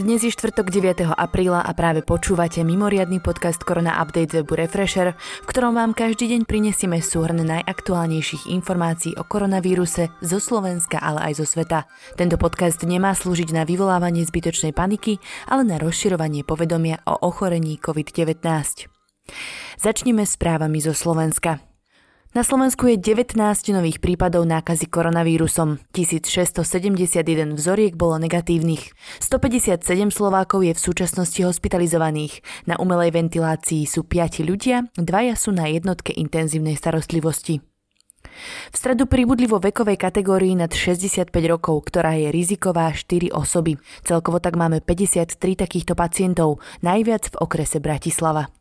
Dnes je štvrtok 9. apríla a práve počúvate mimoriadny podcast Korona Update webu Refresher, v ktorom vám každý deň prinesieme súhrn najaktuálnejších informácií o koronavíruse zo Slovenska, ale aj zo sveta. Tento podcast nemá slúžiť na vyvolávanie zbytočnej paniky, ale na rozširovanie povedomia o ochorení COVID-19. Začneme správami zo Slovenska. Na Slovensku je 19 nových prípadov nákazy koronavírusom. 1671 vzoriek bolo negatívnych. 157 Slovákov je v súčasnosti hospitalizovaných. Na umelej ventilácii sú 5 ľudia, dvaja sú na jednotke intenzívnej starostlivosti. V stredu pribudli vo vekovej kategórii nad 65 rokov, ktorá je riziková 4 osoby. Celkovo tak máme 53 takýchto pacientov, najviac v okrese Bratislava.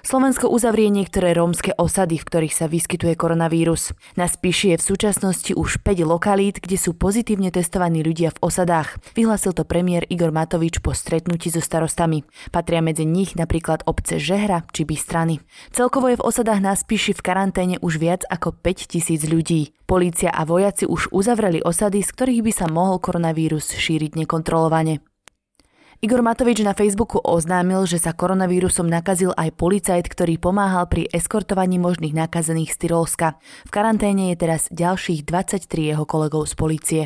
Slovensko uzavrie niektoré rómske osady, v ktorých sa vyskytuje koronavírus. Na Spiši je v súčasnosti už 5 lokalít, kde sú pozitívne testovaní ľudia v osadách. Vyhlásil to premiér Igor Matovič po stretnutí so starostami. Patria medzi nich napríklad obce Žehra či Bystrany. Celkovo je v osadách na Spiši v karanténe už viac ako 5 tisíc ľudí. Polícia a vojaci už uzavreli osady, z ktorých by sa mohol koronavírus šíriť nekontrolovane. Igor Matovič na Facebooku oznámil, že sa koronavírusom nakazil aj policajt, ktorý pomáhal pri eskortovaní možných nakazených z Tyrolska. V karanténe je teraz ďalších 23 jeho kolegov z policie.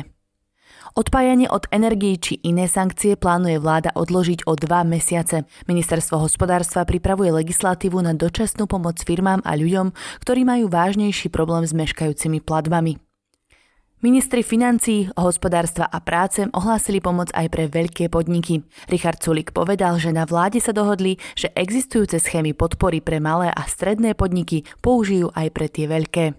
Odpájanie od energií či iné sankcie plánuje vláda odložiť o dva mesiace. Ministerstvo hospodárstva pripravuje legislatívu na dočasnú pomoc firmám a ľuďom, ktorí majú vážnejší problém s meškajúcimi platbami. Ministri financií, hospodárstva a práce ohlásili pomoc aj pre veľké podniky. Richard Sulik povedal, že na vláde sa dohodli, že existujúce schémy podpory pre malé a stredné podniky použijú aj pre tie veľké.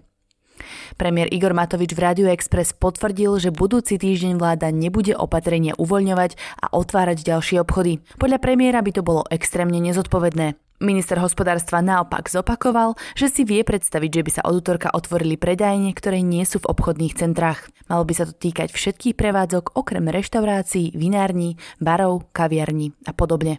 Premiér Igor Matovič v Radio Express potvrdil, že budúci týždeň vláda nebude opatrenia uvoľňovať a otvárať ďalšie obchody. Podľa premiéra by to bolo extrémne nezodpovedné. Minister hospodárstva naopak zopakoval, že si vie predstaviť, že by sa od útorka otvorili predajne, ktoré nie sú v obchodných centrách. Malo by sa to týkať všetkých prevádzok okrem reštaurácií, vinární, barov, kaviarní a podobne.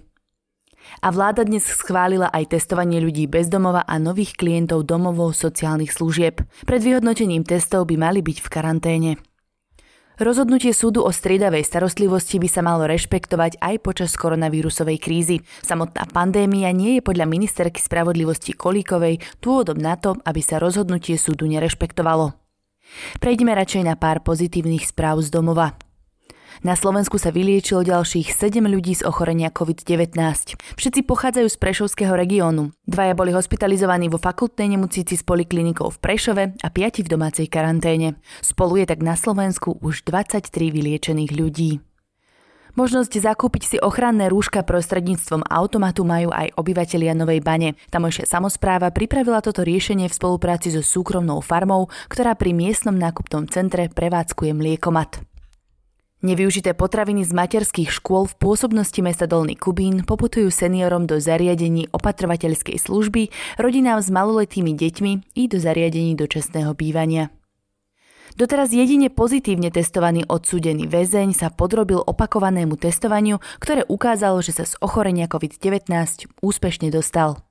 A vláda dnes schválila aj testovanie ľudí bez domova a nových klientov domovov sociálnych služieb. Pred vyhodnotením testov by mali byť v karanténe. Rozhodnutie súdu o striedavej starostlivosti by sa malo rešpektovať aj počas koronavírusovej krízy. Samotná pandémia nie je podľa ministerky spravodlivosti Kolíkovej dôvodom na to, aby sa rozhodnutie súdu nerešpektovalo. Prejdeme radšej na pár pozitívnych správ z domova. Na Slovensku sa vyliečilo ďalších 7 ľudí z ochorenia COVID-19. Všetci pochádzajú z Prešovského regiónu. Dvaja boli hospitalizovaní vo fakultnej nemocnici s poliklinikou v Prešove a piati v domácej karanténe. Spolu je tak na Slovensku už 23 vyliečených ľudí. Možnosť zakúpiť si ochranné rúška prostredníctvom automatu majú aj obyvatelia Novej Bane. Tamojšia samozpráva pripravila toto riešenie v spolupráci so súkromnou farmou, ktorá pri miestnom nákupnom centre prevádzkuje mliekomat. Nevyužité potraviny z materských škôl v pôsobnosti mesta Dolný Kubín poputujú seniorom do zariadení opatrovateľskej služby, rodinám s maloletými deťmi i do zariadení dočasného bývania. Doteraz jedine pozitívne testovaný odsúdený väzeň sa podrobil opakovanému testovaniu, ktoré ukázalo, že sa z ochorenia COVID-19 úspešne dostal.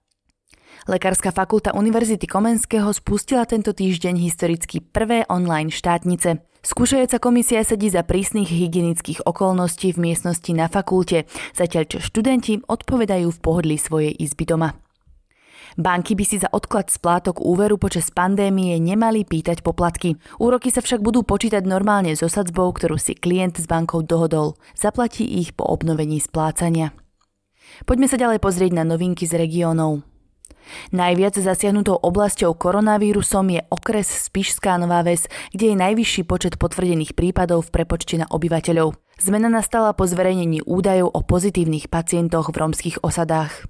Lekárska fakulta Univerzity Komenského spustila tento týždeň historicky prvé online štátnice. Skúšajúca komisia sedí za prísnych hygienických okolností v miestnosti na fakulte, zatiaľ čo študenti odpovedajú v pohodlí svojej izby doma. Banky by si za odklad splátok úveru počas pandémie nemali pýtať poplatky. Úroky sa však budú počítať normálne so sadzbou, ktorú si klient s bankou dohodol. Zaplatí ich po obnovení splácania. Poďme sa ďalej pozrieť na novinky z regiónov. Najviac zasiahnutou oblasťou koronavírusom je okres Spišská Nová Ves, kde je najvyšší počet potvrdených prípadov v prepočte na obyvateľov. Zmena nastala po zverejnení údajov o pozitívnych pacientoch v romských osadách.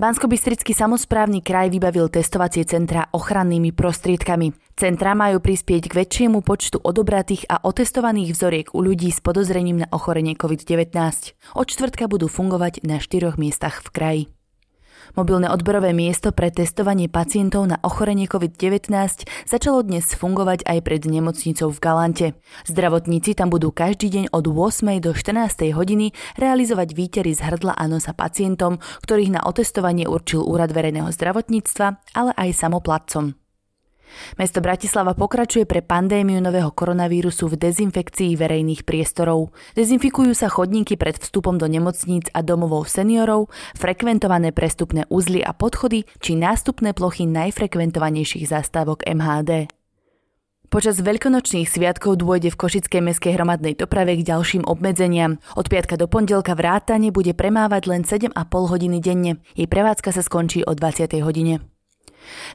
Banskobystrický samozprávny kraj vybavil testovacie centra ochrannými prostriedkami. Centra majú prispieť k väčšiemu počtu odobratých a otestovaných vzoriek u ľudí s podozrením na ochorenie COVID-19. Od čtvrtka budú fungovať na štyroch miestach v kraji. Mobilné odberové miesto pre testovanie pacientov na ochorenie COVID-19 začalo dnes fungovať aj pred nemocnicou v Galante. Zdravotníci tam budú každý deň od 8. do 14. hodiny realizovať výtery z hrdla a nosa pacientom, ktorých na otestovanie určil Úrad verejného zdravotníctva, ale aj samoplatcom. Mesto Bratislava pokračuje pre pandémiu nového koronavírusu v dezinfekcii verejných priestorov. Dezinfikujú sa chodníky pred vstupom do nemocníc a domovov seniorov, frekventované prestupné uzly a podchody či nástupné plochy najfrekventovanejších zastávok MHD. Počas veľkonočných sviatkov dôjde v Košickej meskej hromadnej doprave k ďalším obmedzeniam. Od piatka do pondelka vrátane bude premávať len 7,5 hodiny denne. Jej prevádzka sa skončí o 20. hodine.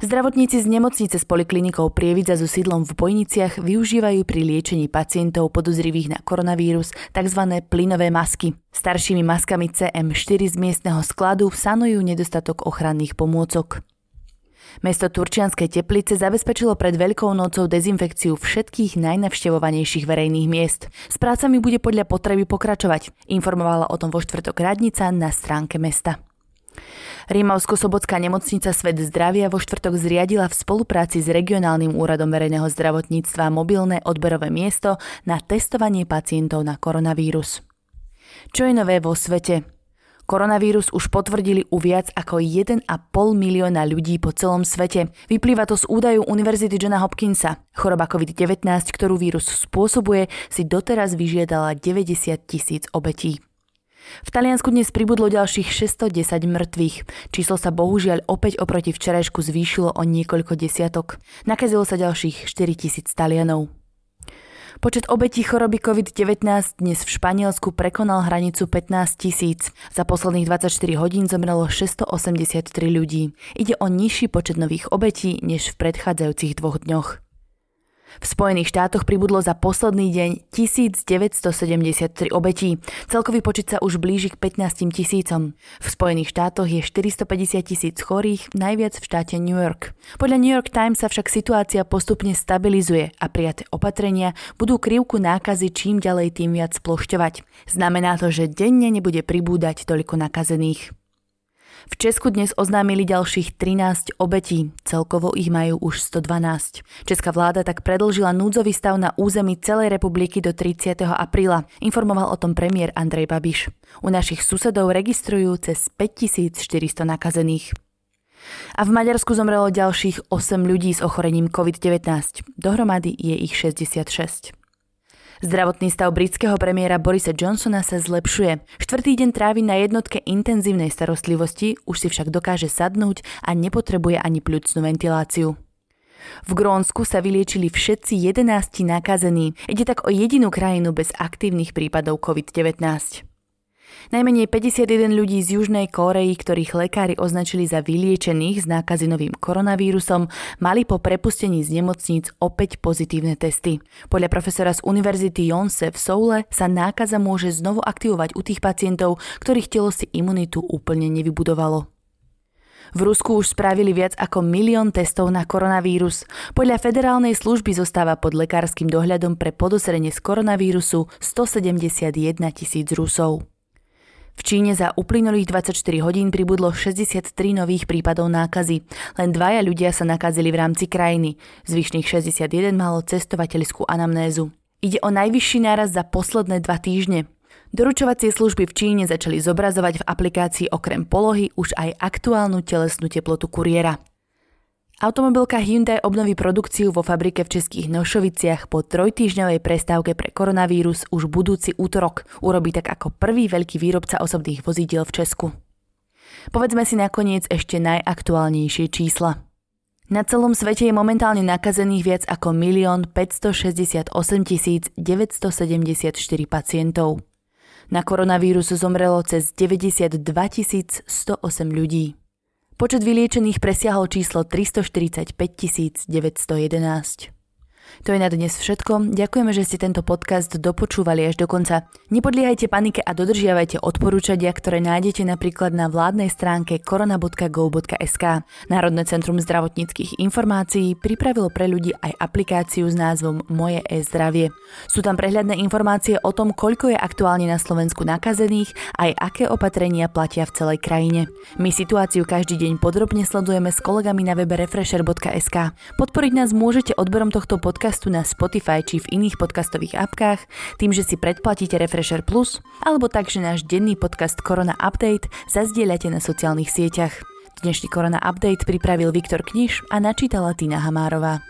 Zdravotníci z nemocnice s poliklinikou Prievidza so sídlom v Bojniciach využívajú pri liečení pacientov podozrivých na koronavírus tzv. plynové masky. Staršími maskami CM4 z miestneho skladu sanujú nedostatok ochranných pomôcok. Mesto Turčianske teplice zabezpečilo pred Veľkou nocou dezinfekciu všetkých najnavštevovanejších verejných miest. S prácami bude podľa potreby pokračovať, informovala o tom vo štvrtok radnica na stránke mesta. Rímavsko-Sobotská nemocnica Svet zdravia vo štvrtok zriadila v spolupráci s regionálnym úradom verejného zdravotníctva mobilné odberové miesto na testovanie pacientov na koronavírus. Čo je nové vo svete? Koronavírus už potvrdili u viac ako 1,5 milióna ľudí po celom svete. Vyplýva to z údajov Univerzity Johna Hopkinsa. Choroba COVID-19, ktorú vírus spôsobuje, si doteraz vyžiadala 90 tisíc obetí. V Taliansku dnes pribudlo ďalších 610 mŕtvych. Číslo sa bohužiaľ opäť oproti včerajšku zvýšilo o niekoľko desiatok. Nakazilo sa ďalších 4000 Talianov. Počet obetí choroby COVID-19 dnes v Španielsku prekonal hranicu 15 tisíc. Za posledných 24 hodín zomrelo 683 ľudí. Ide o nižší počet nových obetí než v predchádzajúcich dvoch dňoch. V Spojených štátoch pribudlo za posledný deň 1973 obetí. Celkový počet sa už blíži k 15 tisícom. V Spojených štátoch je 450 tisíc chorých, najviac v štáte New York. Podľa New York Times sa však situácia postupne stabilizuje a prijaté opatrenia budú krivku nákazy čím ďalej tým viac splošťovať. Znamená to, že denne nebude pribúdať toľko nakazených. V Česku dnes oznámili ďalších 13 obetí, celkovo ich majú už 112. Česká vláda tak predlžila núdzový stav na území celej republiky do 30. apríla, informoval o tom premiér Andrej Babiš. U našich susedov registrujú cez 5400 nakazených. A v Maďarsku zomrelo ďalších 8 ľudí s ochorením COVID-19. Dohromady je ich 66. Zdravotný stav britského premiéra Borisa Johnsona sa zlepšuje. Štvrtý deň trávi na jednotke intenzívnej starostlivosti, už si však dokáže sadnúť a nepotrebuje ani pľucnú ventiláciu. V Grónsku sa vyliečili všetci 11 nakazení. Ide tak o jedinú krajinu bez aktívnych prípadov COVID-19. Najmenej 51 ľudí z Južnej Kórei, ktorých lekári označili za vyliečených s nákazinovým koronavírusom, mali po prepustení z nemocníc opäť pozitívne testy. Podľa profesora z Univerzity Jonse v Soule sa nákaza môže znovu aktivovať u tých pacientov, ktorých telo si imunitu úplne nevybudovalo. V Rusku už spravili viac ako milión testov na koronavírus. Podľa federálnej služby zostáva pod lekárskym dohľadom pre podozrenie z koronavírusu 171 tisíc Rusov. V Číne za uplynulých 24 hodín pribudlo 63 nových prípadov nákazy. Len dvaja ľudia sa nakazili v rámci krajiny. Zvyšných 61 malo cestovateľskú anamnézu. Ide o najvyšší náraz za posledné dva týždne. Doručovacie služby v Číne začali zobrazovať v aplikácii okrem polohy už aj aktuálnu telesnú teplotu kuriéra. Automobilka Hyundai obnoví produkciu vo fabrike v Českých Nošoviciach po trojtýždňovej prestávke pre koronavírus už budúci útorok. Urobí tak ako prvý veľký výrobca osobných vozidiel v Česku. Povedzme si nakoniec ešte najaktuálnejšie čísla. Na celom svete je momentálne nakazených viac ako 1 568 974 pacientov. Na koronavírus zomrelo cez 92 108 ľudí. Počet vyliečených presiahol číslo 345 911. To je na dnes všetko. Ďakujeme, že ste tento podcast dopočúvali až do konca. Nepodliehajte panike a dodržiavajte odporúčania, ktoré nájdete napríklad na vládnej stránke korona.go.sk. Národné centrum zdravotníckých informácií pripravilo pre ľudí aj aplikáciu s názvom Moje e-zdravie. Sú tam prehľadné informácie o tom, koľko je aktuálne na Slovensku nakazených, aj aké opatrenia platia v celej krajine. My situáciu každý deň podrobne sledujeme s kolegami na webe refresher.sk. Podporiť nás môžete odberom tohto podcastu podcastu na Spotify či v iných podcastových apkách, tým, že si predplatíte Refresher Plus, alebo tak, že náš denný podcast Korona Update zazdieľate na sociálnych sieťach. Dnešný Korona Update pripravil Viktor Kniž a načítala Tina Hamárová.